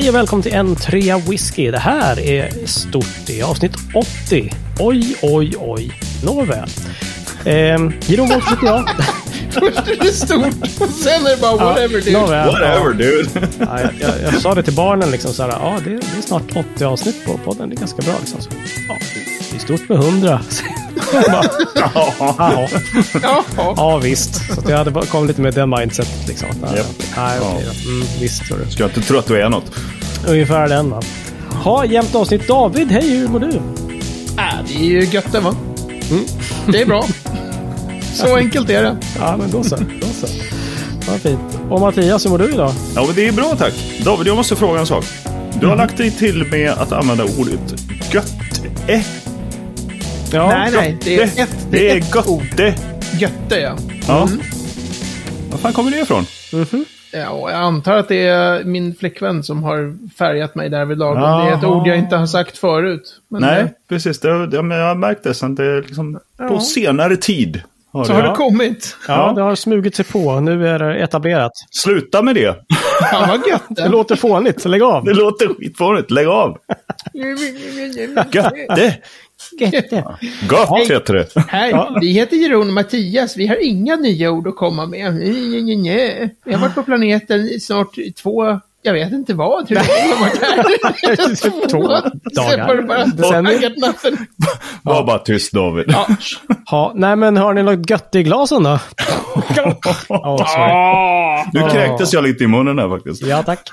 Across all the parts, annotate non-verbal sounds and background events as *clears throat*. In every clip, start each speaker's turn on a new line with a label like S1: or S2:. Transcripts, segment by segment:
S1: Hej och välkommen till en trea whisky. Det här är stort. Det är avsnitt 80. Oj, oj, oj. Nåväl. Ehm, Wolff heter jag.
S2: Först är det stort sen är det bara whatever dude.
S1: Nåväl.
S3: Whatever dude.
S1: Ja, jag, jag, jag sa det till barnen liksom så här. Ja, det, det är snart 80 avsnitt på podden. Det är ganska bra liksom. Så, ja, det är stort med 100. Jaha. Ja, visst. Så jag hade kommit lite med det mindsetet liksom. Nej,
S3: Japp.
S1: nej, okej då. Mm, visst, hörru.
S3: Ska jag inte tro att du är något.
S1: Ungefär den va. Ha, jämnt avsnitt. David, hej, hur mår du?
S2: Äh, det är ju gött det va? Det är bra. Så enkelt är det.
S1: Ja, men då så. Då så. Vad fint. Och Mattias, hur mår du idag?
S3: Ja, men det är bra tack. David, jag måste fråga en sak. Du har lagt dig till med att använda ordet gött.
S1: Ja,
S2: nej, nej. Det är ett,
S3: det är
S2: ett ord.
S3: götte.
S2: Götte ja.
S3: Ja. Var fan kommer det ifrån?
S2: ja. och Jag antar att det är min flickvän som har färgat mig därvidlag.
S3: Jaha.
S2: Det är ett ord jag inte har sagt förut. Men
S3: Nej,
S2: eh,
S3: precis. Det, det, men jag har märkt det sen. Det är liksom på
S2: Ja.
S3: senare tid. Har
S2: så
S3: det.
S2: har det kommit.
S1: ja, det har smugit sig på. Nu är det etablerat.
S3: Sluta med det.
S2: Fan vad gött *laughs*
S1: Det
S2: det
S1: låter fånigt, så lägg av.
S3: Det låter skitfånigt. Lägg av. Götte. Gott heter det.
S2: Hej, vi heter Jeroen och Mattias. Vi har inga nya ord att komma med. Vi har varit på planeten i snart två, jag vet inte vad. Hur länge har vi varit här? *laughs*
S1: Två dagar.
S2: Sen var det bara,
S1: Decennier. *laughs*
S3: Tyst David.
S2: Ja.
S1: Ha, nej, men har ni något gött i glasen då? *laughs* Sorry.
S3: Nu kräktes jag lite i munnen här faktiskt.
S1: ja, tack.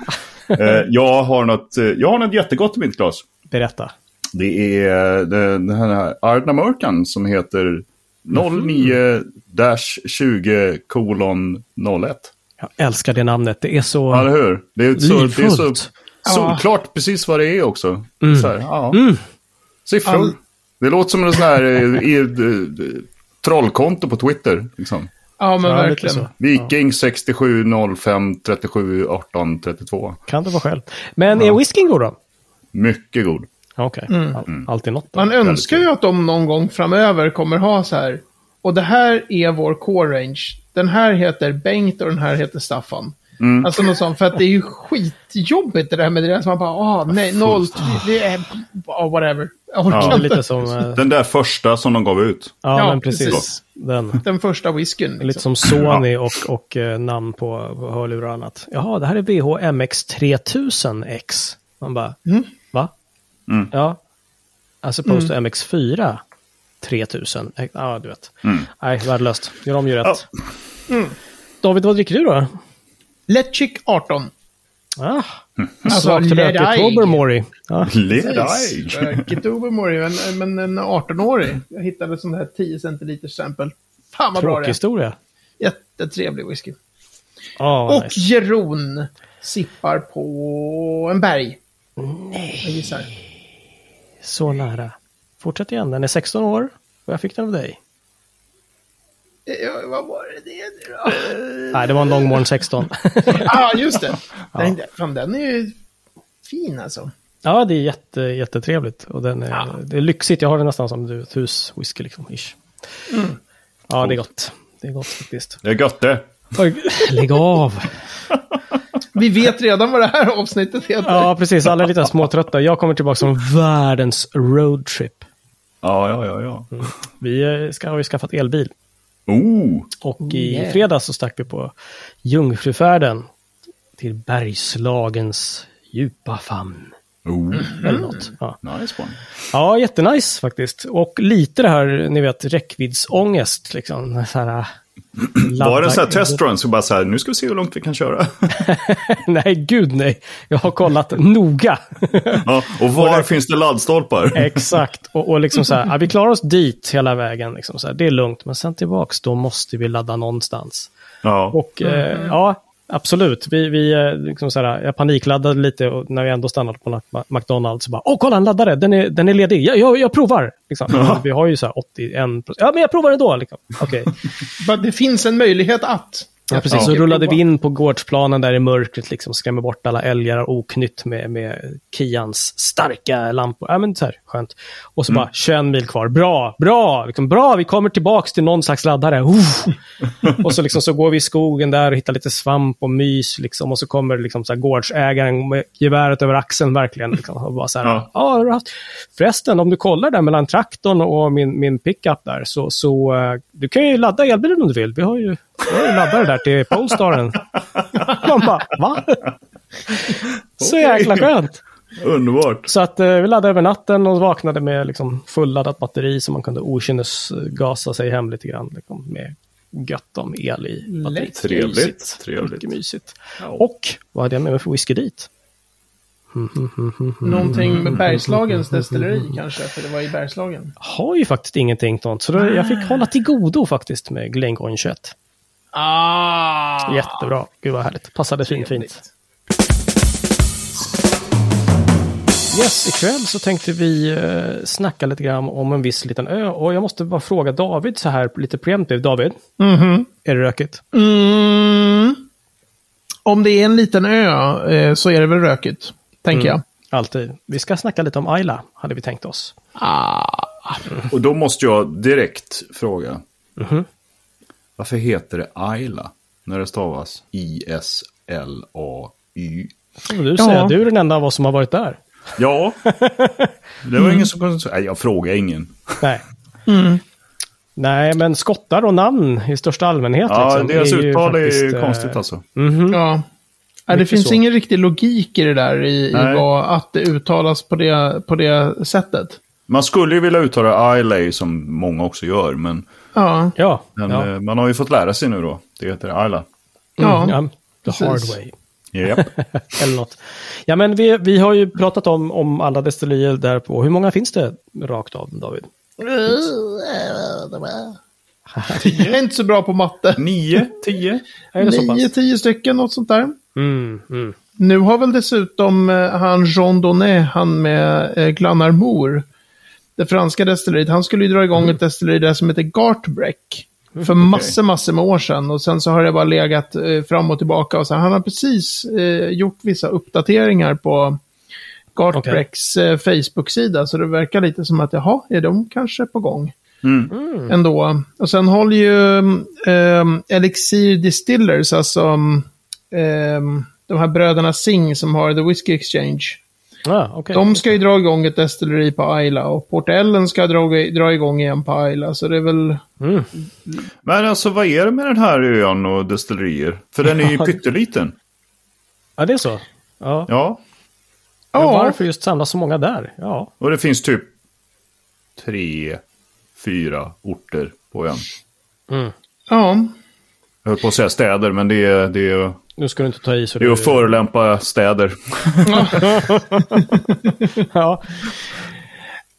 S3: Eh, jag, har något, eh, jag har något jättegott i mitt glas.
S1: Berätta.
S3: Det är den här Ardna Mörkan som heter 09-20 kolon 01.
S1: Jag älskar det namnet. Det är så
S3: Ja, eller hur? Det är så, det är så solklart precis vad det är också. Så här, ja.
S1: Mm.
S3: Siffror.
S2: All-
S3: Det låter som en sån här eh, i, eh, trollkonto på Twitter. Liksom.
S2: Ja, men
S1: Ja,
S2: verkligen.
S1: så.
S3: Viking 67 05 37 18 32.
S1: Kan det vara själv. Men är whiskyn god då?
S3: Mycket god.
S1: Okej. All, alltid något då.
S2: Man önskar ju att de någon gång framöver kommer ha så här. Och det här är vår core range. Den här heter Bengt och den här heter Staffan. Alltså något sånt, för att det är ju skitjobbigt det där med det där som man bara, ah nej, noll, det är, ah, whatever. Jag orkar
S3: Ja,
S2: inte.
S1: lite som... eh,
S3: Den där första som de gav ut.
S1: Ja,
S2: Ja,
S1: men precis.
S2: precis.
S1: Den.
S2: Den första whiskyn.
S1: Lite
S2: Liksom.
S1: som Sony och, och eh, namn på på hörlurar och annat. Jaha, det här är VHMX 3000X. Man bara, va?
S3: Mm.
S1: Ja. As opposed to MX4 3000. Eh, Ja, du vet. Nej, värdelöst. Gör om ju rätt. David, vad dricker du då?
S2: Letchik 18.
S1: Ah,
S2: Alltså,
S1: svagt rökigt
S2: Ledai.
S1: Tobermory. Ja.
S3: Ledaj.
S2: Rökigt Overmore, men, men en 18-årig. Jag hittade sån här 10 centiliters stämpel. Fan vad bra
S1: Tråkig
S2: det är.
S1: historia.
S2: Jättetrevlig whisky.
S1: Ja, vad
S2: Och
S1: nice.
S2: Jeroen sippar på en berg. Nej. Jag gissar.
S1: Så nära. Fortsätt igen. Den är 16 år. Och jag fick den av dig.
S2: Ja, vad var det det nu då? *laughs*
S1: Nej, det var en Longmorn 16.
S2: ah, just det. *laughs* Den, fan, den är ju fin alltså.
S1: ja, det är jätte, jättetrevligt. Och den är,
S2: Ja.
S1: Det är lyxigt. Jag har det nästan som du, ett huswhisky liksom. Ish. Ja, det är gott. Det är gott faktiskt.
S3: Det är gött det.
S1: Lägg av! *laughs*
S2: Vi vet redan vad det här avsnittet heter.
S1: Ja, precis. Alla är lite småtrötta. Jag kommer tillbaka som världens roadtrip.
S3: Ja, ja, ja, ja.
S1: Vi eh, ska, har ju skaffat elbil.
S3: Oh,
S1: Och i
S2: yeah.
S1: fredags så stack vi på Jungfrufärden till Bergslagens djupa famn.
S3: oh.
S1: Eller något. Ja.
S3: Nice one.
S1: ja, jättenice faktiskt. Och lite det här, ni vet, räckviddsångest. Liksom. Så här,
S3: Var det en sån här testrun så bara så här, nu ska vi se hur långt vi kan köra. *laughs*
S1: nej, gud nej. Jag har kollat noga.
S3: ja, och var *laughs* finns det laddstolpar?
S1: Exakt. Och, och liksom så här, ja, vi klarar oss dit hela vägen. Liksom så här, det är lugnt. Men sen tillbaks, då måste vi ladda någonstans.
S3: Ja,
S1: Och eh, ja, absolut. Vi, vi eh, liksom så här, jag panikladdade lite och när vi ändå stannade på McDonalds. Så bara, Åh, kolla en laddare, den är, den är ledig. Jag, jag, jag provar. Liksom. Vi har ju så här 81 Ja, men jag provar ändå. Liksom. Okej. *laughs*
S2: Men Det finns en möjlighet att.
S1: Ja, precis. Så rullade vi in på gårdsplanen där i mörkret, liksom skrämmer bort alla älgar oknytt med, med Kians starka lampor. Ja, men så här, skönt. Och så bara 21 mil kvar. Bra, bra, liksom, bra, vi kommer tillbaks till någon slags laddare. *laughs* Och så, liksom, så går vi i skogen där och hittar lite svamp och mys. Liksom, och så kommer liksom, så här, gårdsägaren med geväret över axeln verkligen. Liksom, och bara så här,
S3: Ja.
S1: ja. har haft... Förresten, om du kollar där mellan traktorn och min, min pickup där, så, så eh, du kan ju ladda elbilen om du vill. Vi har ju, vi har ju laddare där till Polestaren. Man bara, va? Så jäkla skönt.
S3: Underbart.
S1: Så att eh, vi laddade över natten och vaknade med liksom, fulladdat batteri så man kunde okynnesgasa sig hem lite grann. Liksom, med gött om el i batteriet.
S3: Trevligt,
S1: Mysigt.
S3: trevligt.
S1: Mycket mysigt. Och vad hade jag med mig för whisky dit? *laughs*
S2: Någonting med Bergslagens destilleri kanske, för det var i Bergslagen.
S1: Har ju faktiskt ingenting sånt, så då, jag fick hålla till godo faktiskt med Glengoyne 21.
S2: Ah!
S1: Jättebra. Gud vad härligt. Passade fint, fint. Yes, ikväll så tänkte vi eh, snacka lite grann om en viss liten ö. Och jag måste bara fråga David så här lite preemptive. David,
S2: Mhm.
S1: är det rökigt?
S2: Mm. Om det är en liten ö eh, så är det väl rökigt, tänker jag.
S1: Alltid. Vi ska snacka lite om Ayla, hade vi tänkt oss.
S2: Ah.
S3: Och då måste jag direkt fråga.
S1: Mhm.
S3: Varför heter det Ayla? När det stavas I-S-L-A-Y.
S1: Du säger,
S2: Ja.
S1: du är den enda av oss som har varit där.
S3: Ja, *laughs* det var ingen som kunde säga. Nej, jag frågar ingen.
S1: Nej. *laughs*
S2: Mm.
S1: Nej, men skottar och namn i största allmänhet.
S3: Ja,
S1: liksom,
S3: deras
S1: är ju
S3: uttal är ju
S1: eh,
S3: konstigt alltså.
S1: mhm.
S2: Ja. Ja, det finns
S1: så.
S2: ingen riktig logik i det där, i, i vad, att det uttalas på det, på det sättet.
S3: Man skulle ju vilja uttala Islay som många också gör, men,
S2: Ja,
S1: Ja,
S3: men
S1: ja.
S3: eh, man har ju fått lära sig nu då. Det heter
S2: ja.
S1: Mm, ja, the
S2: precis.
S1: hard way.
S3: Japp. *laughs*
S1: Eller något. Ja, men vi, vi har ju pratat om, om alla destillerier där på. Hur många finns det rakt av, David?
S2: Jag är inte så bra på matte.
S3: Nio, tio.
S1: Är det så
S2: Nio,
S1: pass?
S2: tio stycken, något sånt där.
S1: Mm, mm.
S2: Nu har väl dessutom eh, han Jean Donnet, han med eh, Glanarmour, det franska destilleriet, han skulle ju dra igång ett destilleri där som heter Gartbreck. För massor, massor med år sedan. Och sen så har det bara legat eh, fram och tillbaka. Och så han har precis eh, gjort vissa uppdateringar på Gartbrecks eh, Facebook-sida. Så det verkar lite som att, jaha, är de kanske på gång?
S3: Mm.
S2: Ändå. Och sen håller ju eh, Elixir Distillers, alltså eh, de här bröderna Singh som har The Whiskey Exchange.
S1: Ah, okay.
S2: De ska ju dra igång ett destilleri på Ayla och Port Ellen ska dra, dra igång igen på Ayla. Så det är väl...
S1: Mm.
S3: Men alltså vad är det med den här ön och destillerier? För den är ju *laughs* pytteliten.
S1: Ja, det är så. Ja.
S3: Ja,
S1: Men
S2: Ja,
S1: varför just samlas så många där? Ja.
S3: och det finns typ tre, fyra orter på ön.
S1: Mm.
S2: ja.
S3: Jag höll på att säga städer, men det är, det är,
S1: Nu ska du inte ta i så
S3: det är att förolämpa städer. *laughs*
S1: Ja.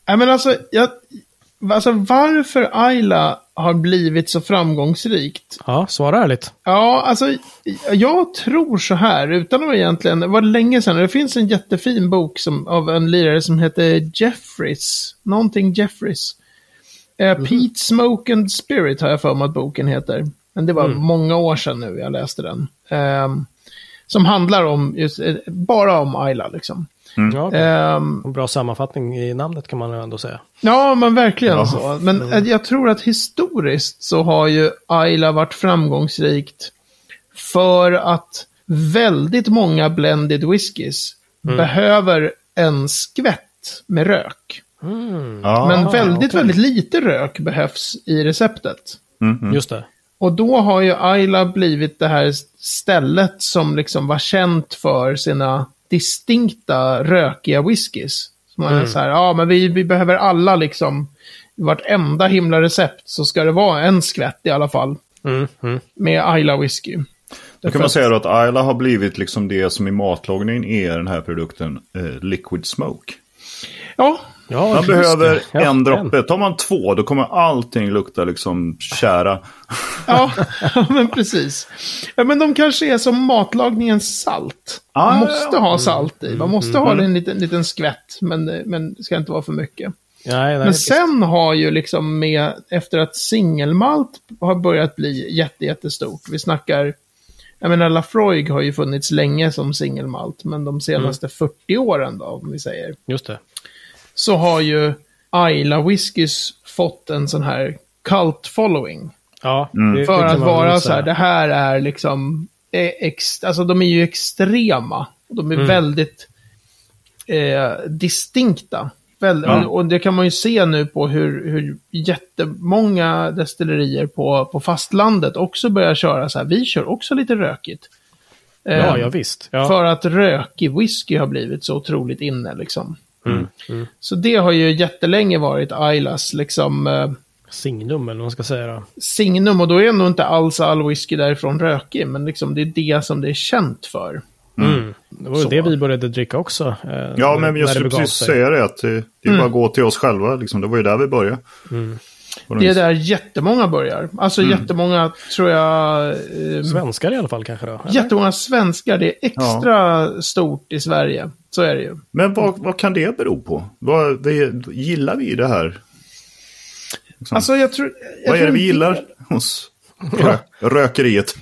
S2: Nej, men alltså, jag, alltså varför Ayla har blivit så framgångsrikt
S1: ja, svara ärligt.
S2: Ja, alltså jag tror så här, utan att egentligen, det var länge sedan, det finns en jättefin bok som, av en lirare som heter Jeffries, någonting Jeffries. Eh, Pete Smoke and Spirit har jag för mig att boken heter. Men det var många år sedan nu jag läste den. Ehm, som handlar om, just, eh, bara om Ayla liksom.
S1: Ja, okay.
S2: Ehm,
S1: En bra sammanfattning i namnet kan man ändå säga.
S2: Ja, men verkligen
S3: Ja.
S2: så. Men eh, jag tror att historiskt så har ju Ayla varit framgångsrikt för att väldigt många blended whiskys behöver en skvätt med rök.
S3: Ja.
S2: Men väldigt,
S1: okej.
S2: väldigt lite rök behövs i receptet.
S3: Mm,
S1: Just det.
S2: Och då har ju Ayla blivit det här stället som liksom var känt för sina distinkta rökiga whiskys. Så man är så här, ja men vi, vi behöver alla liksom, vartenda himla recept så ska det vara en skvätt i alla fall
S1: Mm, mm.
S2: med Ayla whisky.
S3: Då kan man säga då att Ayla har blivit liksom det som i matlagningen är den här produkten eh, Liquid Smoke.
S2: Ja,
S1: Ja,
S3: Man behöver.
S1: Ja,
S3: en droppe. Tar man två då kommer allting lukta liksom kära.
S2: ja, *laughs* men precis. Ja, men de kanske är som matlagningens salt. Man
S3: Ah,
S2: måste ha salt i. Man måste ha en liten, liten skvätt, men, men det ska inte vara för mycket.
S1: Nej, nej,
S2: Men sen har ju liksom med, efter att singelmalt har börjat bli jätte, jättestort. Vi snackar, jag menar Lafroig har ju funnits länge som singelmalt, men de senaste 40 åren då, om vi säger.
S1: Just det.
S2: Så har ju Isla Whiskys fått en sån här cult following.
S1: Ja,
S3: Mm.
S2: För att vara så här, det här är liksom, eh, ex, alltså de är ju extrema. De är
S1: Mm.
S2: väldigt eh, distinkta. Väl,
S3: Ja.
S2: Och det kan man ju se nu på hur, hur jättemånga destillerier på, på fastlandet också börjar köra så här. Vi kör också lite rökigt.
S1: Ja,
S2: Eh,
S1: ja visst. Ja.
S2: För att rökig whisky har blivit så otroligt inne liksom.
S1: Mm. Mm.
S2: Så det har ju jättelänge varit Islas liksom eh,
S1: Signum eller vad man ska säga då.
S2: signum. Och då är nog inte alls all whisky därifrån rökig. Men liksom det är det som det är känt för.
S1: Mm. Det var ju det vi började dricka också. eh,
S3: Ja, men jag skulle precis
S1: sig.
S3: säga det. Att det, det är bara att gå till oss själva. Liksom. Det var ju där vi började.
S1: Mm.
S2: Det är där jättemånga börjar. Alltså jättemånga, tror jag, eh,
S1: Svenskar i alla fall kanske då? eller?
S2: jättemånga svenskar. Det är extra stort i Sverige. Så är det ju.
S3: Men vad, vad kan det bero på? Vad, det, gillar vi det här? Liksom.
S2: Alltså jag tror... Jag
S3: vad är
S2: tror
S3: det vi gillar hos rö, rökeriet?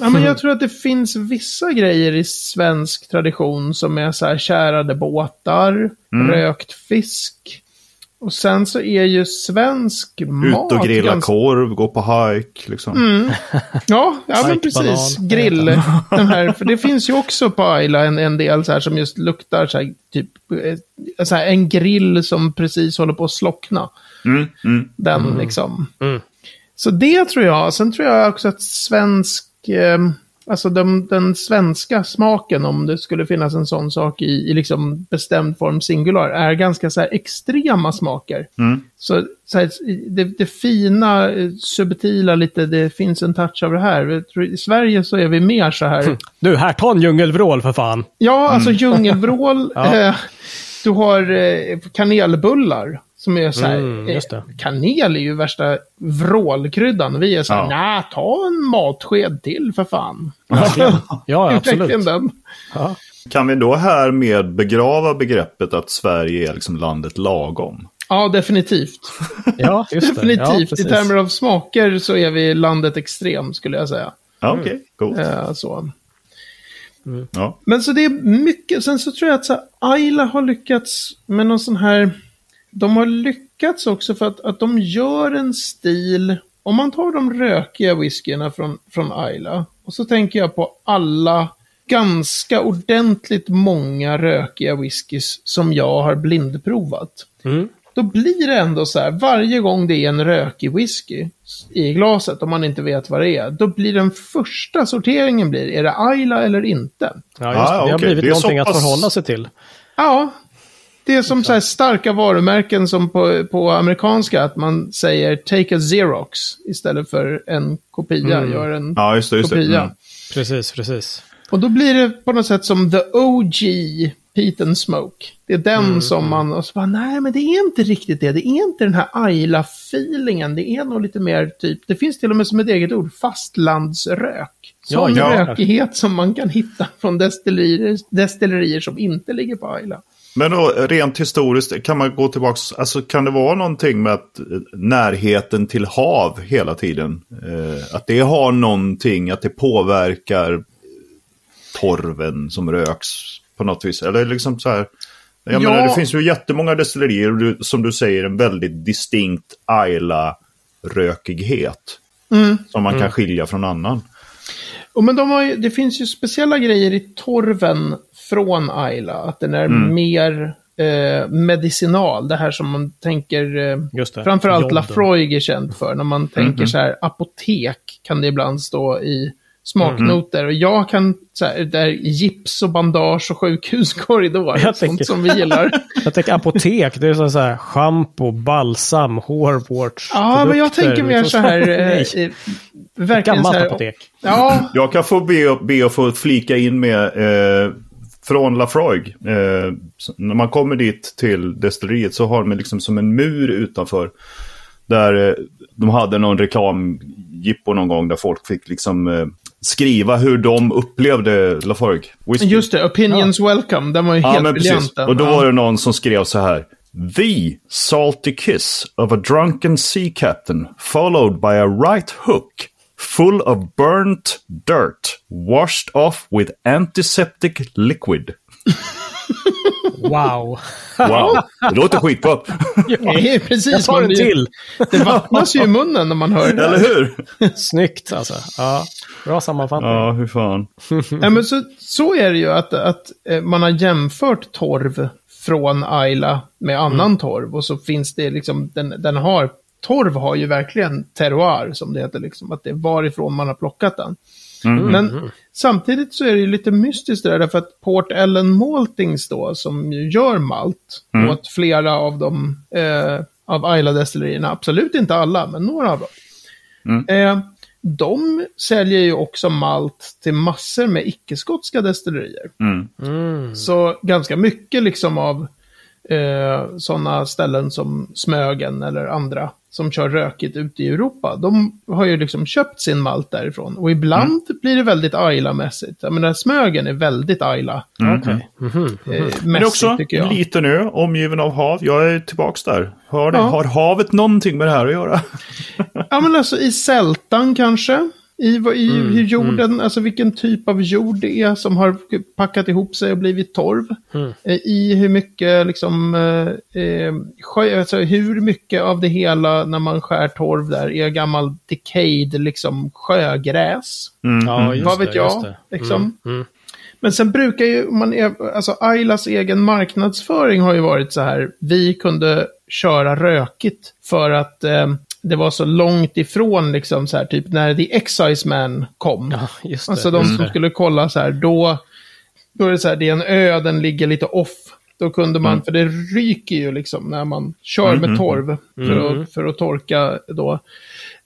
S2: Ja, men jag tror att det finns vissa grejer i svensk tradition som är så här kärade båtar,
S3: Mm.
S2: rökt fisk. Och sen så är ju svensk
S3: Ut
S2: mat
S3: och grilla
S2: ganska-
S3: korv, gå på hike. Liksom. *laughs*
S2: Ja, ja men precis. Grill. *laughs* Den här, för det finns ju också på Ayla en, en del så här som just luktar så här, typ, eh, så här, en grill som precis håller på att slockna.
S3: Mm, mm.
S2: Den liksom.
S1: Mm.
S2: Så det tror jag. Sen tror jag också att svensk, alltså den, den svenska smaken, om det skulle finnas en sån sak i, i liksom bestämd form singular, är ganska så här extrema smaker.
S3: Mm.
S2: Så, så här, det, det fina, eh, subtila lite, det finns en touch av det här. I Sverige så är vi mer så här.
S1: Du, här, ta en djungelvrål för fan.
S2: Ja, alltså djungelvrål. *laughs*
S1: Ja.
S2: eh, du har eh, kanelbullar. Som är så här,
S1: Mm, just det.
S2: eh, kanel är ju värsta vrålkryddan. Vi är så här,
S3: Ja.
S2: nej, ta en matsked till för fan.
S1: Ja, *laughs*
S2: är
S1: absolut.
S2: den.
S1: Ja.
S3: Kan vi då härmed begrava begreppet att Sverige är liksom landet lagom?
S2: Ja, definitivt. *laughs*
S1: Ja, just det. Ja,
S2: Definitivt. I termer av smaker så är vi landet extrem, skulle jag säga.
S3: Ja, Okej, coolt.
S2: Eh, så.
S3: Ja.
S2: Men så det är mycket. Sen så tror jag att så här, Ayla har lyckats med någon sån här... De har lyckats också för att, att de gör en stil. Om man tar de rökiga whiskyerna från, från Ayla. Och så tänker jag på alla ganska ordentligt många rökiga whiskys som jag har blindprovat.
S1: Mm.
S2: Då blir det ändå så här, varje gång det är en rökig whisky i glaset, om man inte vet vad det är, då blir den första sorteringen blir, är det Ayla eller inte?
S1: Ja, just det.
S3: Ah,
S1: Det har blivit
S3: Det är så
S1: någonting att
S3: pass-
S1: förhålla sig till.
S2: Ja, det är som så här starka varumärken som på, på amerikanska, att man säger take a Xerox istället för en kopia,
S1: Mm.
S2: gör en
S3: ja, just det. Just det.
S2: kopia.
S3: Mm.
S1: Precis, precis.
S2: Och då blir det på något sätt som the OG Heat and Smoke. Det är den
S1: Mm,
S2: som man, och så bara, nej men det är inte riktigt det. Det är inte den här Ayla-feelingen. Det är nog lite mer typ, det finns till och med som ett eget ord, fastlandsrök.
S1: Ja,
S2: Sån
S1: ja.
S2: rökighet som man kan hitta från destillerier, destillerier som inte ligger på Ayla.
S3: Men då, rent historiskt, kan man gå tillbaka, alltså kan det vara någonting med att eh, närheten till hav hela tiden, eh, att det har någonting, att det påverkar torven som röks på något vis? Eller liksom så här, jag
S2: Ja.
S3: menar det finns ju jättemånga destillerier, och du, som du säger, en väldigt distinkt Ayla-rökighet.
S2: Mm.
S3: Som man kan skilja från annan.
S2: Och men de har det finns ju speciella grejer i torven från Ayla. Att den är
S3: Mm.
S2: mer eh, medicinal. Det här som man tänker, eh,
S1: Just det.
S2: framförallt
S1: Jodden.
S2: Lafroig är känd för. När man tänker
S3: Mhm.
S2: så här, apotek kan det ibland stå i smaknoter.
S3: Mhm.
S2: Och jag kan, så här, där gips och bandage och sjukhuskorridor.
S1: Jag
S2: sånt
S1: tänker-
S2: som vi gillar. *laughs*
S1: Jag tänker apotek, det är så så här schampo, balsam, hårvårds,
S2: ja, men jag tänker mer så här, *laughs* eh, verkligen så
S1: gammalt
S2: här,
S1: apotek.
S2: Ja,
S3: Jag kan få be, be att få flika in med eh, från Lafroig. Eh, när man kommer dit till destilleriet så har de liksom som en mur utanför. Där eh, de hade någon reklamjippo någon gång där folk fick liksom eh, skriva hur de upplevde Lafroig.
S2: Just det. Opinions welcome. Den var ju
S3: Ja,
S2: helt
S3: men
S2: briljant.
S3: Och då
S2: Ja.
S3: var det någon som skrev så här. The salty kiss of a drunken sea captain followed by a right hook full of burnt dirt washed off with antiseptic liquid.
S1: Wow.
S3: Wow, det låter skitgott.
S2: Det är precis
S1: Jag tar en till.
S2: Det vattnas ju i munnen när man hör det.
S3: Eller hur?
S1: Snyggt alltså. Ja, bra sammanfattning.
S3: Ja, hur fan. *laughs*
S2: Ja, men så, så är det ju att, att eh, man har jämfört torv från Ayla med annan torv. Och så finns det liksom, den, den har, torv har ju verkligen terroir som det heter, liksom, att det är varifrån man har plockat den. Men samtidigt så är det ju lite mystiskt det där, därför att Port Ellen Maltings då, som ju gör malt åt flera av de, eh, av Ayla-destillerierna, absolut inte alla, men några av dem. Eh, de säljer ju också malt till massor med icke-skotska destillerier.
S1: Mm.
S2: Så ganska mycket liksom av eh, sådana ställen som Smögen eller andra som kör rökigt ute i Europa. De har ju liksom köpt sin malt därifrån. Och ibland blir det väldigt Ayla-mässigt. Jag menar, Smögen är väldigt Ayla.
S1: Okej. Mhm.
S2: Eh,
S3: Men det är också
S2: mässigt, tycker
S3: en
S2: jag.
S3: liten ö omgiven av hav. Jag är tillbaks där. Har, det,
S2: Ja.
S3: har havet någonting med det här att göra?
S2: Ja, men alltså i sältan kanske. I, i
S1: Mm,
S2: hur jorden, alltså vilken typ av jord det är som har packat ihop sig och blivit torv.
S1: Mm.
S2: Eh, I hur mycket, liksom, eh, eh, sjö, alltså hur mycket av det hela när man skär torv där är gammal decayed, liksom sjögräs.
S1: Ja, just
S2: Vad
S1: det,
S2: vet
S1: just
S2: jag?
S1: det.
S2: Liksom.
S1: Mm.
S2: Men sen brukar ju man, är- alltså Aylas egen marknadsföring har ju varit så här, vi kunde köra rökigt för att eh, det var så långt ifrån liksom så här, typ när The Excise Man kom.
S1: Ja, det.
S2: alltså de som
S1: det.
S2: skulle kolla så här, då, då är det så här, det är en ö, den ligger lite off. Då kunde man, för det ryker ju liksom när man kör med torv för, att, för att torka då.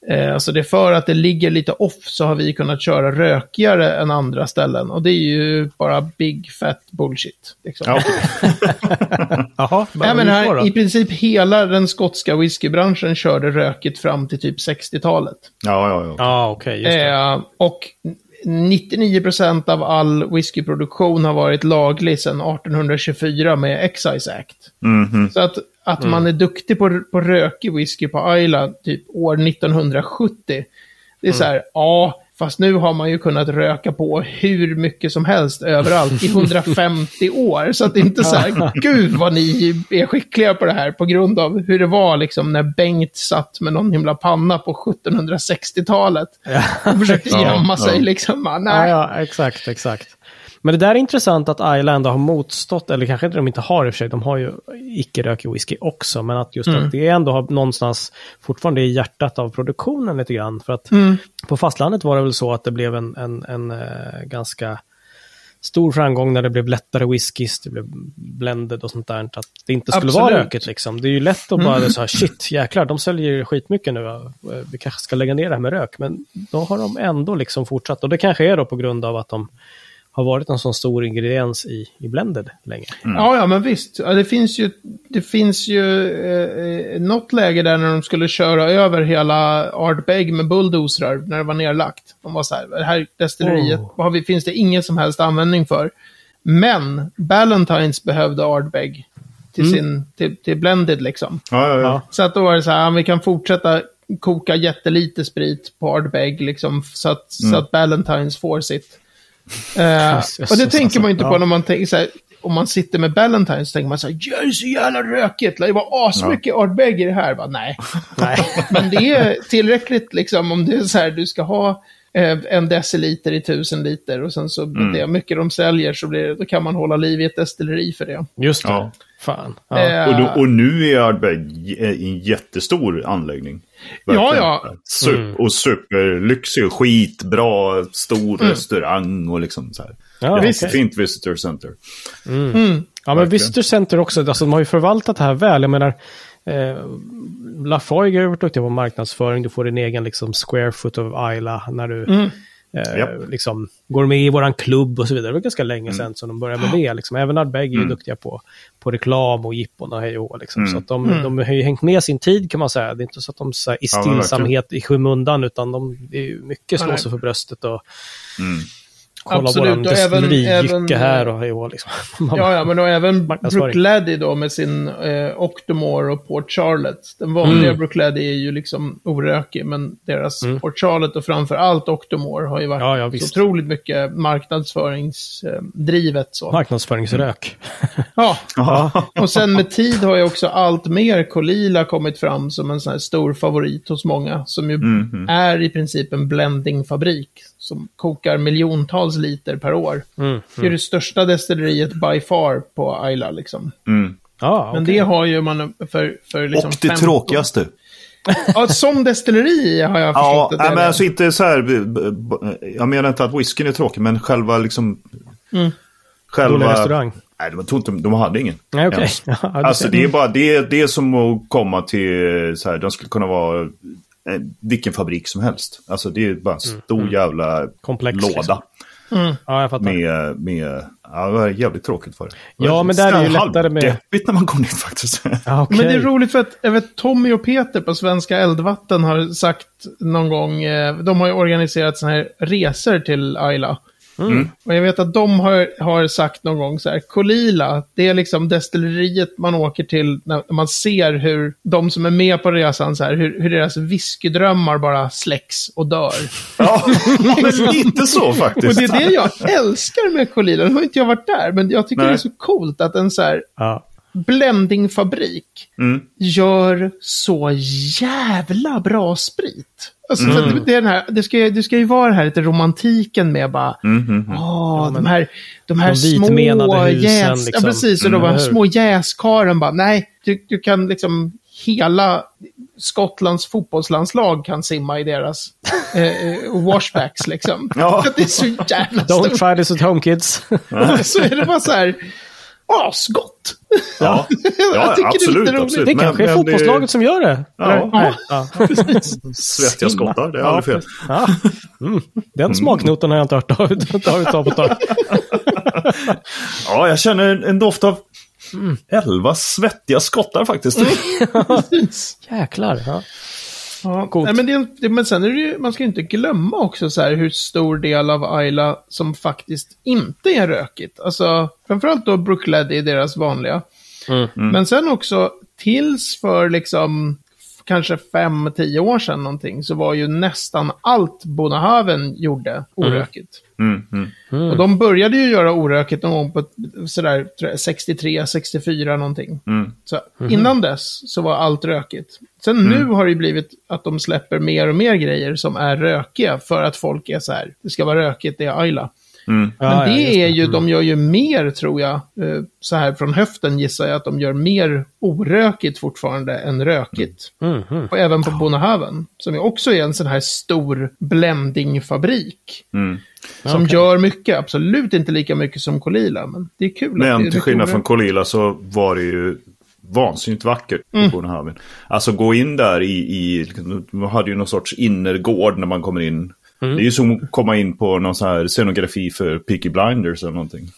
S2: Eh, alltså det är för att det ligger lite off så har vi kunnat köra rökigare än andra ställen. Och det är ju bara big fat bullshit. Liksom.
S3: Ja, *laughs*
S1: Jaha,
S2: Nej, men här? I princip hela den skotska whiskybranschen körde rökigt fram till typ 60-talet.
S3: ja, ja. ja.
S1: Just det.
S2: Eh, och 99% av all whiskyproduktion har varit laglig sedan 1824 med Excise Act.
S3: Mhm.
S2: Så att, att man är duktig på, på rökig whisky på Isla typ år 1970. Det är så här, ja, fast nu har man ju kunnat röka på hur mycket som helst överallt i 150 år. Så att det är inte så här, *laughs* gud vad ni är skickliga på det här på grund av hur det var liksom när Bengt satt med någon himla panna på 1760-talet. Och försökte gömma sig liksom. Ah,
S1: Ja,
S2: Nej.
S1: ja, exakt, exakt. Men det där är intressant att Island har motstått, eller kanske de inte har i och för sig, de har ju icke-rökig whisky också, men att just att det ändå har någonstans fortfarande i hjärtat av produktionen lite grann. För att på fastlandet var det väl så att det blev en, en, en eh, ganska stor framgång när det blev lättare whiskys, det blev blended och sånt där. Att det inte skulle vara
S2: Absolut.
S1: rökigt liksom. Det är ju lätt att bara så här, shit, jäklar, de säljer skitmycket nu. Vi kanske ska lägga ner det här med rök. Men då har de ändå liksom fortsatt. Och det kanske är då på grund av att de har varit en sån stor ingrediens i, i blended länge.
S2: Ja, ja, men visst. Ja, det finns ju, det finns ju eh, eh, något läge där när de skulle köra över hela Ardbeg med bulldozrar när det var nerlagt. De var så här, det här destilleriet
S1: Oh.
S2: har vi, finns det ingen som helst användning för. Men Ballantines behövde Ardbeg till, sin, till, till blended liksom.
S3: ja, ja, ja.
S2: Så att då var det så här, vi kan fortsätta koka jättelite sprit på Ardbeg liksom, så att, så att Ballantines får sitt. Eh, *laughs* och det tänker man ju inte på när man tänker så här, om man sitter med Ballantines så tänker man så här, "Ja, det så jävla rökigt, det var asmycket Ardbeg i det här. Bara, nej, *laughs*
S1: Nej.
S2: men det är tillräckligt liksom om det är så här, du ska ha en deciliter i tusen liter och sen så det mycket de säljer så blir det, då kan man hålla liv i ett destilleri för det.
S1: Just det.
S3: Ja.
S1: Fan. Ja.
S2: Eh,
S3: Och, då, och nu är Ardbeg en jättestor anläggning.
S2: Ja, ja.
S3: Sup, Och superlyxig, skitbra, stor restaurang och liksom så här.
S1: Ja,
S3: Visst,
S1: okej.
S3: fint visitor center.
S1: Ja, men
S3: Verkligen.
S1: Visitor Center också, alltså, de har ju förvaltat det här väl. Jag menar, eh, Lafroig har varit duktiga på marknadsföring. Du får din egen liksom, square foot of Isla när du eh,
S3: Japp.
S1: liksom, går med i våran klubb och så vidare. Det var ganska länge sedan som de började med det. Liksom. Även Ardbeg är ju duktiga på, på reklam och jippon och hej och liksom. Så att de, de har ju hängt med sin tid kan man säga. Det är inte så att de så här, i
S3: Ja,
S1: stillsamhet i skymundan, utan de är mycket slå sig för bröstet och
S3: Mm.
S1: Kolla
S2: Absolut,
S1: våran
S2: och även- även-
S1: här och hej liksom. *laughs*
S2: Ja, ja, men och även. Brookladdy då med sin eh, Octomore och Port Charlotte. Den vanliga
S1: Mm.
S2: Brookladdy är ju liksom orökig, men deras Port Charlotte och framför allt Octomore har ju varit
S1: Ja, ja,
S2: så otroligt mycket marknadsföringsdrivet. Så.
S1: Marknadsföringsrök. *laughs*
S2: Ja,
S3: Ja.
S2: och sen med tid har ju också allt mer Kolila kommit fram som en sån här stor favorit hos många. Som ju
S3: Mhm.
S2: är i princip en blendingfabrik. Som kokar miljontals liter per år.
S1: Mm.
S2: Det är det största destilleriet by far på Ayla liksom.
S3: Mm.
S1: Ja,
S2: Men det har ju man för, för liksom
S3: Och det
S2: 15
S3: tråkigaste.
S2: Ja, som destilleri har jag
S3: Ja,
S2: förstått att det
S3: nej, men alltså inte så här. Jag menar inte att whiskyn är tråkig, men själva liksom...
S2: Mm.
S3: Själva...
S1: Restaurang.
S3: Nej, de, tog inte, de hade ingen.
S1: Nej. Ja, *laughs* du
S3: Alltså det är bara det, det är som att komma till så här, de skulle kunna vara vilken fabrik som helst. Alltså det är bara en stor jävla
S1: Komplex,
S3: låda
S1: liksom. Ja, jag fattar.
S3: med, med, ja det var jävligt tråkigt för det.
S1: Ja, men där är det ju lättare med-
S3: Halvdeppigt när man kom dit faktiskt.
S1: Ja, *laughs* okej.
S2: Men det är roligt för att jag vet, Tommy och Peter på Svenska Eldvatten har sagt någon gång, eh, de har ju organiserat sådana här resor till Ayla.
S1: Mm.
S2: Och jag vet att de har, har sagt någon gång så här, Kolila, det är liksom destilleriet man åker till när man ser hur de som är med på resan, så här, hur, hur deras whiskydrömmar bara släcks och dör.
S3: ja, men lite så faktiskt.
S2: Och det är det jag älskar med Kolila. Nu har inte jag varit där, men jag tycker
S3: Nej.
S2: det är så coolt att en så här
S1: Ja.
S2: blendingfabrik
S3: Mm.
S2: gör så jävla bra sprit. Alltså,
S3: Mm.
S2: det, är den här, det, ska, ju- det ska ju vara den här lite romantiken med bara,
S3: Mm, mm, mm.
S2: åh, de här, de här
S1: de
S2: små jäs...
S1: liksom.
S2: Ja, precis. Och
S1: Mm,
S2: de här
S1: eller hur?
S2: små jäskaren bara, nej, du, du kan liksom hela Skottlands fotbollslandslag kan simma i deras eh, eh, washbacks liksom.
S3: Ja. *laughs*
S2: Det är så jävla
S1: Don't
S2: stort.
S1: try this at home kids.
S2: Och *laughs* så är det bara så här, asgott.
S3: Ja, *laughs*
S2: Jag
S3: ja
S2: tycker det är
S3: absolut. absolut.
S1: Det
S3: Men-
S1: kanske är
S3: men det-
S1: fotbollslaget som gör det.
S3: Ja.
S1: Nej. ja. *laughs*
S3: Svettiga skottar, det är
S1: Ja,
S3: aldrig fel.
S1: Ja. *laughs* Mm. Den smaknoten har jag inte hört av- på tag.
S3: Ja, jag känner en, en doft av elva svettiga skottar faktiskt.
S1: Jäklar. Ja.
S2: Ja, nej, men, det, det, men sen är det ju, man ska ju inte glömma också så här hur stor del av Ayla som faktiskt inte är rökigt. Alltså, framförallt då Brookladdy är deras vanliga.
S1: Mm.
S2: Men sen också, tills för liksom kanske fem, tio år sedan någonting, så var ju nästan allt Bonahaven gjorde orökigt.
S3: Mm, mm,
S2: Och de började ju göra orökigt någon gång på sådär tror jag, 63, 64 någonting.
S3: mm.
S2: Så innan dess så var allt rökigt. Sen nu har det ju blivit att de släpper mer och mer grejer som är rökiga för att folk är så här, det ska vara rökigt, det är Ayla.
S3: Mm.
S2: Men
S1: Ja, ja,
S2: det
S1: just
S2: är ju, de gör ju mer tror jag, eh, så här från höften gissar jag att de gör mer orökigt fortfarande än rökigt.
S1: Mm, mm.
S2: Och även på Bonahaven, som också är en sån här stor blendingfabrik.
S3: Mm.
S2: Som
S1: Okej.
S2: gör mycket, absolut inte lika mycket som Kolila, men det är kul. att det är
S3: Men till skillnad från
S2: orökigt.
S3: Kolila så var det ju vansinnigt vackert
S2: Mm.
S3: på Bornhaven. Alltså gå in där i, i, man hade ju någon sorts innergård när man kommer in.
S2: Mm.
S3: Det är ju som att komma in på någon sån här scenografi för Peaky Blinders eller någonting.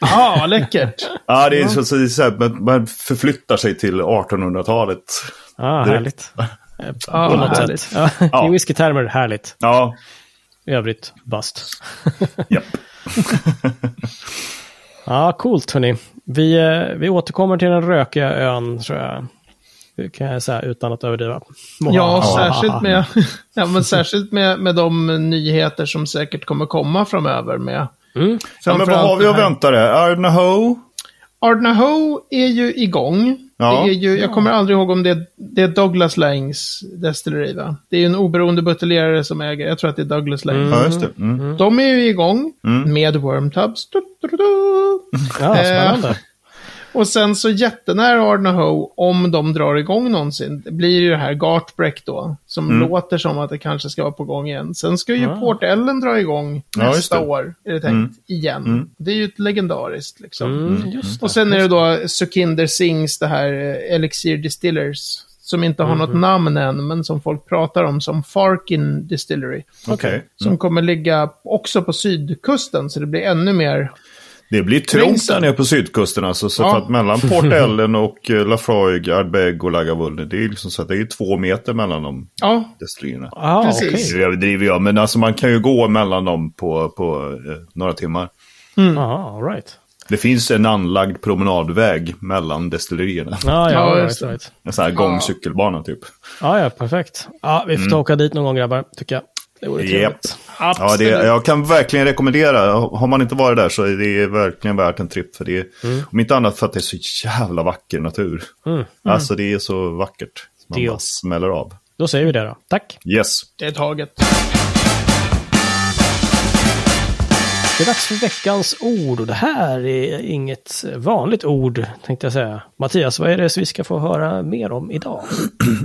S2: Ja, läckert. *laughs*
S3: Ja, det är så, så, det är så här, man, man förflyttar sig till 1800-talet.
S1: Ja,
S3: Direkt.
S1: härligt.
S2: Ja, *laughs*
S1: På något
S2: härligt.
S1: sätt. Ja. I whiskytermer, härligt.
S3: Ja,
S1: I övrigt, bust. *laughs*
S3: japp.
S1: Ja, coolt hörni. Vi, eh, vi återkommer till den rökiga ön, tror jag. Det kan jag säga utan att överdriva.
S2: Ja, särskilt med, *laughs* ja, men särskilt med, med de nyheter som säkert kommer komma framöver med.
S1: Mm.
S3: Ja, men vad har vi
S2: det
S3: att vänta där? Ardnahoe?
S2: Ardnahoe är ju igång.
S3: Ja.
S2: Det är ju, jag kommer aldrig ihåg om det, det är Douglas Langs destilleri, va? Det är ju en oberoende buteljerare som äger, jag tror att det är Douglas Lang.
S3: Ja, just det. Mm.
S2: De är ju igång
S3: Mm.
S2: med Wormtubs. Du, du, du, du.
S1: Ja, spännande.
S2: Och sen så jättenära Ardnahoe, om de drar igång någonsin, det blir ju det här Gartbreck då, som
S3: Mm.
S2: låter som att det kanske ska vara på gång igen. Sen ska ju
S1: Ah.
S2: Port Ellen dra igång
S3: Ja,
S2: nästa
S3: det.
S2: år, är det tänkt,
S3: Mm.
S2: igen.
S3: Mm.
S2: Det är ju ett legendariskt liksom.
S1: Mm, just
S2: Och sen är det då Sukinder Sings, det här eh, Elixir Distillers, som inte har
S3: Mm.
S2: något namn än, men som folk pratar om som Farkin Distillery.
S3: Okej.
S2: Som kommer ligga också på sydkusten, så det blir ännu mer
S3: Det blir trångt där nere på sydkusten alltså. Så
S2: Ja.
S3: att mellan Port Ellen och eh, Lafroig, Ardbeg och Lagavulin. Det är liksom så att det är två meter mellan de
S2: Ja,
S3: destillerierna.
S1: Ah,
S2: Precis.
S1: okej.
S3: Det överdriver jag, men alltså man kan ju gå mellan dem på, på eh, några timmar.
S1: Aha, all right.
S3: Det finns en anlagd promenadväg mellan destillerierna.
S1: Ah, ja,
S2: Ja,
S1: right, right.
S3: En sån här gångcykelbana typ.
S1: Ah, ja, perfekt. Ja, vi får ta och åka dit någon gång grabbar, tycker jag. Det vore
S3: Japp.
S1: trevligt.
S3: Ja,
S2: absolut.
S3: det, jag kan verkligen rekommendera. Har man inte varit där så är det verkligen värt en tripp. För det är, Om inte annat för att det är så jävla vacker natur. Alltså det är så vackert. Man
S1: Deal.
S3: bara smäller av.
S1: Då säger vi det då. Tack.
S3: Yes.
S2: Det är taget.
S1: Det är dags för veckans ord och det här är inget vanligt ord, tänkte jag säga. Mattias, vad är det som vi ska få höra mer om idag?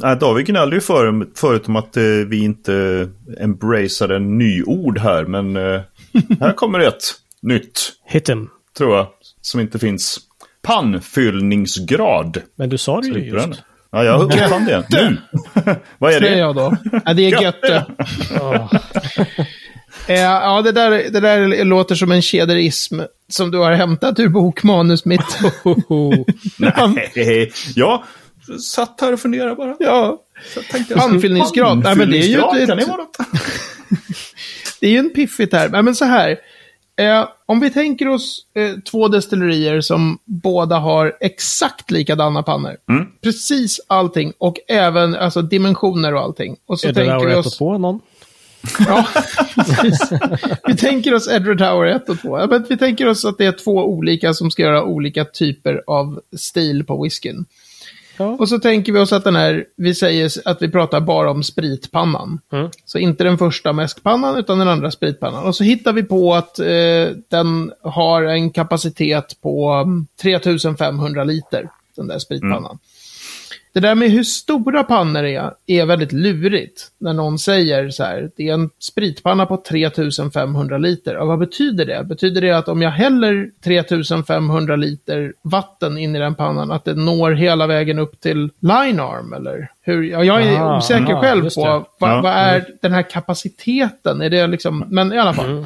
S3: Nej, *clears throat* David gnällde ju för, förut om att eh, vi inte embraceade en ny ord här. Men eh, här kommer ett *laughs* nytt,
S1: Hit him.
S3: tror jag, som inte finns. Pannfyllningsgrad.
S1: Men du sa det ju
S3: Slipper den.
S1: just.
S3: Ja, jag uppfann det. Nu! Vad är
S2: Säger
S3: det?
S2: jag då. Ja, det är götte. Eh, Ja, det där, det där låter som en kederism som du har hämtat ur bokmanus mitt. *laughs*
S3: Nej, jag satt här och funderade bara.
S2: ja, Pannfyllningsgrad. Nej, men det är ju ett-
S3: kan det vara något? *laughs*
S2: det är ju en piffig term. Nej, men så här. Eh, om vi tänker oss eh, två destillerier som båda har exakt likadana pannor. Precis allting och även alltså, dimensioner och allting. Och så
S1: Är det
S2: tänker
S1: där
S2: vi oss...
S1: två någon?
S2: Ja, precis. Vi tänker oss Edward Tower 1 och 2. Ja, men vi tänker oss att det är två olika som ska göra olika typer av stil på whiskyn.
S1: Ja.
S2: Och så tänker vi oss att den här, vi säger att vi pratar bara om spritpannan.
S1: Mm.
S2: Så inte den första mäskpannan utan den andra spritpannan. Och så hittar vi på att eh, den har en kapacitet på mm, 3500 liter, den där spritpannan. Det där med hur stora pannor är, är väldigt lurigt. När någon säger så här, det är en spritpanna på 3500 liter. Och vad betyder det? Betyder det att om jag häller 3500 liter vatten in i den pannan, att det når hela vägen upp till line arm? Eller hur? Ja, jag är
S1: Ah,
S2: osäker
S1: ah,
S2: själv på vad,
S3: Ja.
S2: vad är den här kapaciteten? Är det liksom, men i alla fall.
S1: Mm,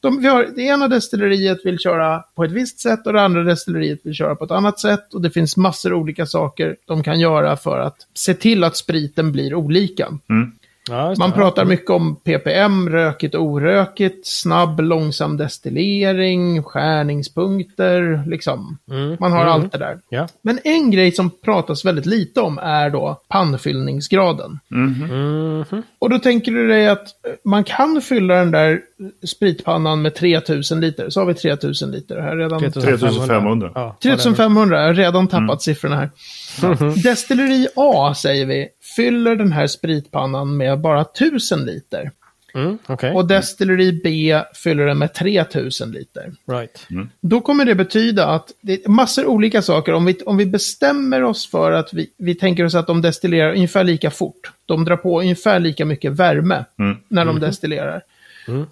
S2: de, vi har, det ena destilleriet vill köra på ett visst sätt och det andra destilleriet vill köra på ett annat sätt. Och det finns massor av olika saker de kan göra för att se till att spriten blir olika.
S1: Mm. Ja,
S2: Man pratar mycket om ppm, rökigt och orökigt, snabb, långsam destillering, skärningspunkter, liksom.
S1: Mm,
S2: Man har
S1: mm.
S2: allt det där.
S1: Ja.
S2: Men en grej som pratas väldigt lite om är då pannfyllningsgraden.
S1: Mhm.
S2: Och då tänker du dig att man kan fylla den där spritpannan med 3000 liter. Så har vi 3000 liter här redan.
S3: 3500.
S1: Ja,
S2: 3500, jag har redan tappat siffrorna här. Destilleri A, säger vi, fyller den här spritpannan med bara 1000 liter.
S1: Mm, Okej,
S2: Och destilleri B fyller den med 3000 liter.
S1: right.
S2: Då kommer det betyda att det är massor olika saker. Om vi, om vi bestämmer oss för att vi, vi tänker oss att de destillerar ungefär lika fort. De drar på ungefär lika mycket värme när de destillerar.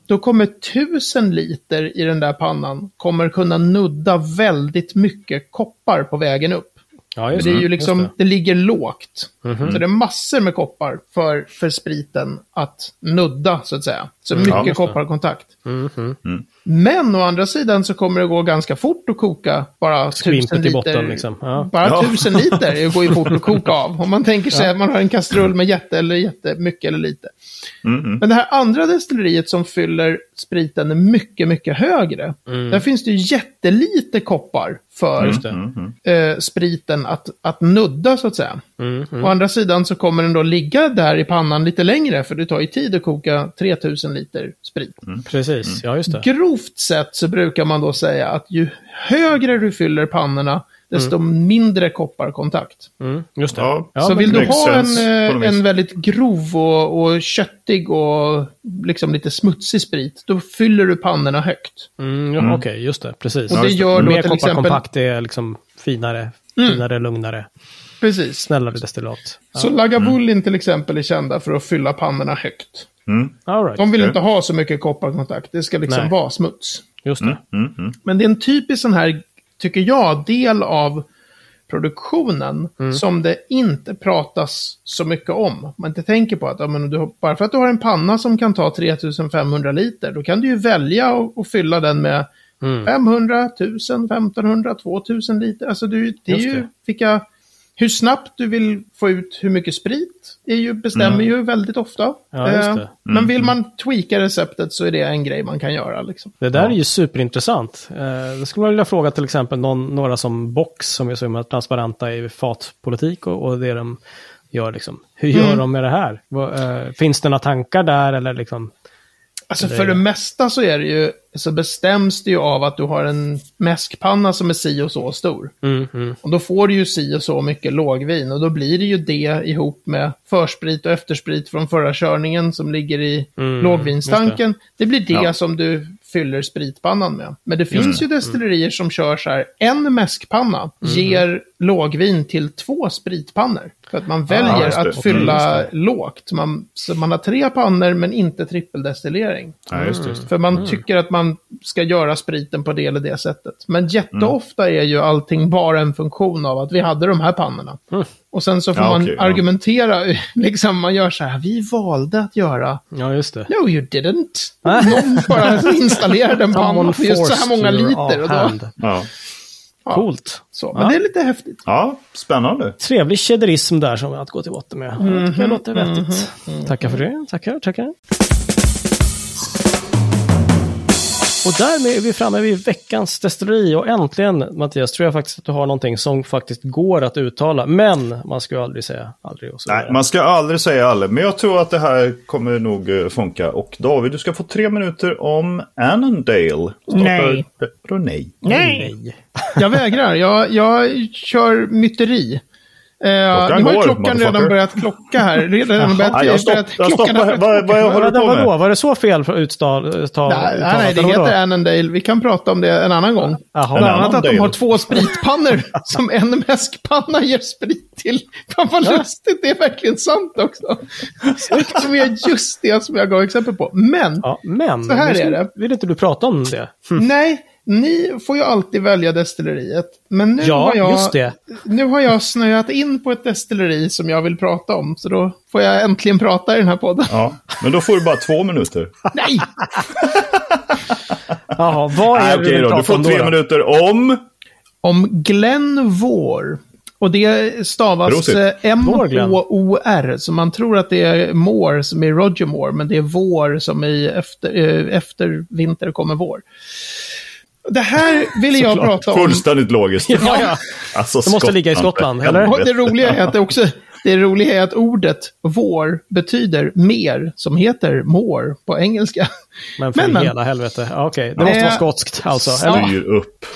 S2: Då kommer tusen liter i den där pannan kommer kunna nudda väldigt mycket koppar på vägen upp.
S1: Ja, just
S2: Det är ju
S1: just
S2: liksom,
S1: det.
S2: det. ligger lågt. Så det är massor med koppar för, för spriten att nudda, så att säga. Så mycket
S1: just det.
S2: kopparkontakt.
S1: Mhm.
S2: Men å andra sidan så kommer det gå ganska fort att koka bara
S1: Skvimpet
S2: tusen
S1: i
S2: liter.
S1: botten, liksom. Ja.
S2: Bara
S3: Ja.
S2: tusen liter det går ju fort att koka av. Om man tänker sig att man har en kastrull med jätte eller jättemycket eller lite.
S3: Mm,
S2: Men det här andra destilleriet som fyller spriten mycket, mycket högre. Där finns det ju jättelite koppar för eh, spriten att, att nudda så att säga.
S1: Mm,
S2: Å andra sidan så kommer den då ligga där i pannan lite längre för det tar ju tid att koka 3000 liter sprit.
S1: Precis, ja just det.
S2: Grovt sett så brukar man då säga att ju högre du fyller pannorna, desto mindre kopparkontakt.
S1: Mm, just det.
S3: Ja.
S1: Ja,
S2: så vill du ha en, eh, en väldigt grov och, och köttig och liksom lite smutsig sprit, då fyller du pannorna högt.
S1: Mm, ja, Okej, just det. Precis.
S2: Och det
S1: just
S2: gör då
S1: Mer
S2: till exempel-
S1: kopparkompakt är liksom finare, finare, lugnare,
S2: Precis.
S1: snällare destillat.
S2: Så Lagavulin till exempel är kända för att fylla pannorna högt.
S1: All right.
S2: De vill inte ha så mycket kopparkontakt, det ska liksom
S1: Nej.
S2: vara smuts.
S1: Just det.
S3: Mm, mm.
S2: Men det är en typisk sån här, tycker jag, del av produktionen som det inte pratas så mycket om. Man inte tänker på att ja, men du, bara för att du har en panna som kan ta 3500 liter, då kan du ju välja att, att fylla den med 500, 1000, 1500, 2000 liter. Alltså du, det är
S1: Just
S2: ju
S1: det.
S2: vilka... Hur snabbt du vill få ut hur mycket sprit är ju, bestämmer ju väldigt ofta.
S1: Mm. Ja,
S2: Eh,
S1: det.
S2: Men vill man tweaka receptet så är det en grej man kan göra. Liksom.
S1: Det där är ju superintressant. Eh, då skulle man vilja fråga till exempel någon, några som Box som är så himla transparenta i fatpolitik och, och det de gör. Liksom. Hur gör
S2: Mm.
S1: de med det här? Eh, finns det några tankar där eller liksom?
S2: Alltså
S1: Det-
S2: för det mesta så är det ju, så bestäms det ju av att du har en mäskpanna som är si och så stor.
S1: Mm, mm.
S2: Och då får du ju si och så mycket lågvin och då blir det ju det ihop med försprit och eftersprit från förra körningen som ligger i
S1: Mm,
S2: lågvinstanken. Det. blir det
S3: Ja.
S2: som du fyller spritpannan med. Men det finns ju
S1: Mm.
S2: destillerier som kör så här, en mäskpanna ger lågvin till två spritpannor. För att man väljer
S3: just det.
S2: att fylla
S3: Mm, just
S2: lågt. Man, så man har tre pannor men inte trippeldestillering.
S3: Ja, just det. Just det.
S2: För man
S1: Mm.
S2: tycker att man ska göra spriten på det eller det sättet. Men jätteofta är ju allting bara en funktion av att vi hade de här pannorna.
S1: Mm.
S2: Och sen så får
S3: Ja,
S2: man
S3: ja.
S2: argumentera, *laughs* liksom man gör så här, vi valde att göra,
S1: Ja, just det.
S2: no you didn't. *laughs* Någon bara installerade en panna för just så här många liter. Och då.
S3: Ja.
S2: Ja,
S1: Coolt.
S2: så. Men
S1: Ja.
S2: det är lite häftigt.
S3: ja, spännande.
S1: Trevlig kedjerism där som att gå till botten med.
S2: Mhm,
S1: Det tycker jag låter vettigt. Tackar för det. Tackar, tackar. Och därmed är vi framme vid veckans destilleri och äntligen Mattias tror jag faktiskt att du har någonting som faktiskt går att uttala. Men man ska ju aldrig säga aldrig. Och så
S3: Nej, man ska aldrig säga aldrig. Men jag tror att det här kommer nog eh, funka. Och David, du ska få tre minuter om Annandale.
S2: Nej.
S3: Vadå nej?
S1: Nej.
S2: Jag vägrar, jag, jag kör myteri. Eh, nu har ju
S3: går,
S2: klockan redan börjat klocka här. Redan börjat,
S3: Ja, jag stopp-
S2: börjat,
S3: jag
S2: börjat
S3: vad- håller på med?
S1: Vadå, var det så fel för uttal? Ta,
S2: Nej, nej, nej, det heter Annandale. Vi kan prata om det en annan gång. Bland annat att de har två spritpannor *laughs* som en mäskpanna ger sprit till. Fan vad lustigt, det är verkligen sant också. Som är just det som jag gav exempel på. Men,
S1: Ja, men,
S2: Så här är det.
S1: vill inte du prata om det?
S2: nej, ni får ju alltid välja destilleriet. Men nu,
S1: Ja,
S2: har jag,
S1: just det.
S2: nu har jag snöat in på ett destilleri som jag vill prata om. Så då får jag äntligen prata i den här podden.
S3: Ja, men då får du bara två minuter.
S2: Nej! *laughs*
S1: Jaha, vad är
S3: Nej,
S1: det
S3: okej
S1: du vill
S3: då. Du får tre
S1: då?
S3: minuter om...
S2: om Glenn Vår. Och det stavas eh. M-H-O-R. Så man tror att det är Moore som är Roger Moore, men det är vår som i efter, eh, efter vinter kommer vår. Det här ville jag prata om.
S3: Fullständigt logiskt.
S1: Ja, ja.
S3: Alltså,
S1: Det måste ligga i Skottland, eller?
S2: Det roliga är att det också det roliga är att ordet vår betyder mer, som heter more på engelska.
S1: Men för
S2: Men, men.
S1: hela helvete. Ja, Okej, det måste
S2: Eh,
S1: vara skotskt alltså.
S3: Styr upp.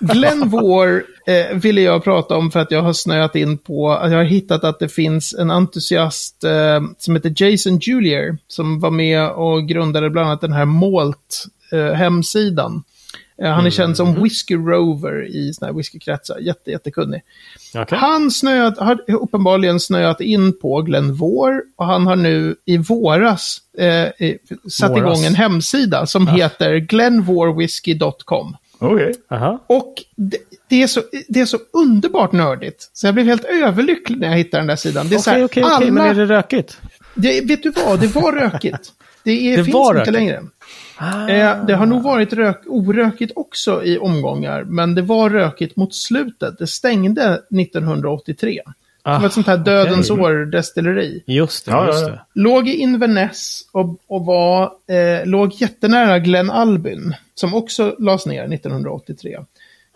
S2: Glenn Vår eh, ville jag prata om för att jag har snöat in på, jag har hittat att det finns en entusiast eh, som heter Jason Julier som var med och grundade bland annat den här Malt eh, hemsidan. Eh, han är känd som Whiskey Rover i såna här whiskykretsar, jätte, jättekunnig.
S1: Okej.
S2: Han snöat, har uppenbarligen snöat in på Glenn Vår och han har nu i våras eh, satt
S1: Våras.
S2: igång en hemsida som heter glenvorwhisky.com.
S3: Okej.
S1: Aha.
S2: Och det, det, är så, det är så underbart nördigt. Så jag blev helt överlycklig när jag hittade den där sidan. Det är så
S1: Okej,
S2: här,
S1: okej, okej,
S2: alla...
S1: men är det rökigt?
S2: det, vet du vad, det var rökigt. *laughs* Det, är,
S1: Det
S2: finns
S1: var
S2: inte
S1: rökigt.
S2: längre. Eh, det har nog varit rök, orökigt också i omgångar, men det var rökigt mot slutet. Det stängde 1983. det var ett sånt här dödens
S1: okej.
S2: år-destilleri.
S1: Just det,
S3: Ja,
S1: just det.
S2: Låg i Inverness och, och var, eh, låg jättenära Glen Albyn, som också lades ner 1983.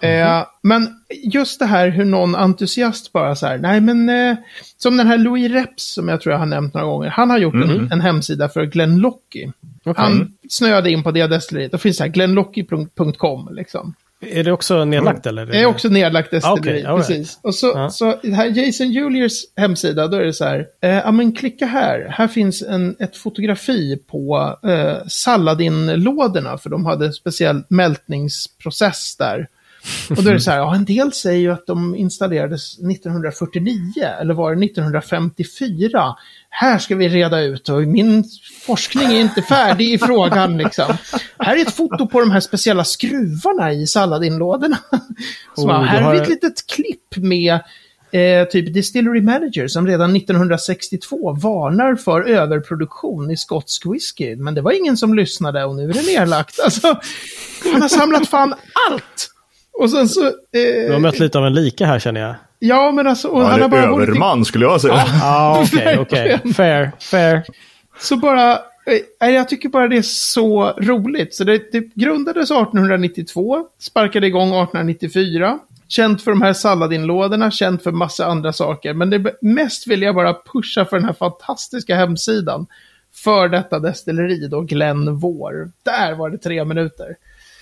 S2: Eh, men just det här hur någon entusiast bara så här, nej men eh, som den här Louis Reps som jag tror jag har nämnt några gånger, han har gjort en, en hemsida för Glenn Locky.
S1: Okej.
S2: Han snöade in på det destilleriet, då finns det här glenlocky.com liksom.
S1: Är det också nedlagt eller?
S2: Det är också nedlagt destilleri,
S1: Okej, all right.
S2: precis. Och så,
S1: Ja.
S2: så här Jason Juliers hemsida, då är det så här, eh, ja men klicka här, här finns en, ett fotografi på eh, Saladin-lådorna, för de hade en speciell mältningsprocess där. Och då är det så här, ja en del säger ju att de installerades 1949, eller var det 1954? Här ska vi reda ut och min forskning är inte färdig i frågan liksom. Här är ett foto på de här speciella skruvarna i Saladin-lådorna. Så
S1: Oh,
S2: här har vi ett litet klipp med eh, typ Distillery Manager som redan 1962 varnar för överproduktion i skotsk whisky. Men det var ingen som lyssnade och nu är det nedlagt. Alltså, han har samlat fan allt! Och sen så... Eh,
S1: Du har mött lite av en lika här känner jag.
S2: ja, men alltså... Och
S3: Han
S2: han har
S3: är
S2: bara varit i
S3: överman skulle jag säga.
S1: Ja, okej, *laughs* *laughs* okej.
S2: Verkligen.
S1: Fair, fair.
S2: Så bara, eh, jag tycker bara det är så roligt. Så det, det grundades 1892, sparkade igång 1894. Känt för de här Saladin-lådorna, känt för massa andra saker. Men det, mest vill jag bara pusha för den här fantastiska hemsidan. För detta destilleri då, Glenn Vår. Där var det tre minuter.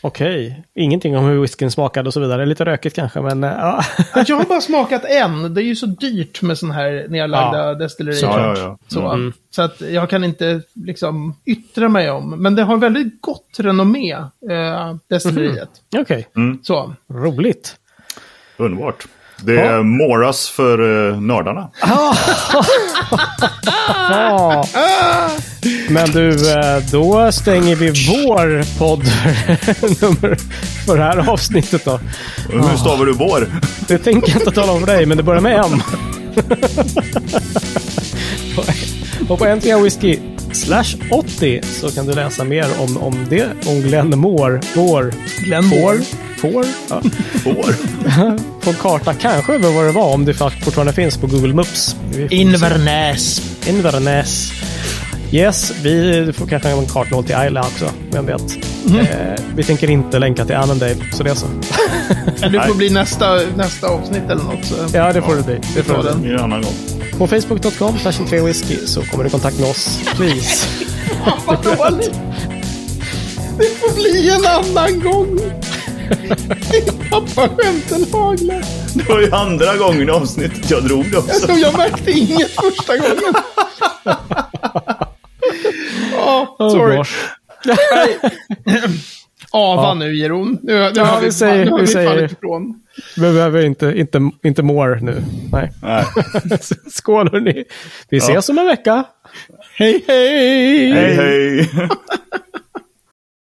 S1: Okej. Ingenting om hur whiskyn smakade och så vidare. Lite rökigt kanske, men eh, ja. *laughs*
S2: Jag har bara smakat en. Det är ju så dyrt med sådana här nedlagda
S1: Ja,
S2: destillerier.
S3: Ja, ja, ja.
S2: Så,
S1: Mm.
S2: så att jag kan inte liksom yttra mig om. Men det har väldigt gott renommé, eh, destilleriet.
S1: okej.
S2: Så.
S1: Roligt.
S3: Underbart. Det är Moras för eh, nördarna. *laughs*
S1: Men du, eh, då stänger vi vår podd *laughs* nummer för det här avsnittet då.
S3: Hur stavar du vår? *laughs*
S1: Det tänker jag inte tala om för dig, men det börjar med M. Och på Äntligen Whisky slash 80 så kan du läsa mer om, om det. Om Glenn Moore. Vår.
S2: Glenn Moore.
S1: Får? Ja.
S3: Vår?
S1: På en karta kanske över vad det var om det fortfarande finns på Google Maps. Får.
S2: Inverness.
S1: Inverness. Yes, vi får kanske en kartnål till Isla också. Vem vet. Eh, vi tänker inte länka till Annandale, så det är så.
S2: Det får bli nästa, nästa avsnitt eller något. Så.
S1: Ja, det får det bli. Det får
S2: den.
S3: En annan gång.
S1: På facebook.com whisky så kommer du i kontakt med oss. Please. *laughs*
S2: Vad dåligt. Det får bli en annan gång. *laughs* Pappaskämten haglar.
S3: Det var ju andra gången i avsnittet jag drog det också.
S2: Jag märkte inget första gången. *laughs* Ja,
S1: Oh,
S2: sorry.
S1: gosh. *laughs*
S2: Ava nu, Jeroen. Nu, nu
S1: Ja,
S2: har vi,
S1: vi säger-
S2: nu har
S1: vi
S2: vi
S1: säger-
S2: fallit ifrån.
S1: Vi behöver inte, inte, inte more nu. Nej.
S3: Nej. *laughs*
S1: Skål hörni. Vi ses
S3: Ja.
S1: om en vecka. Hej hej!
S3: Hej hej! *laughs*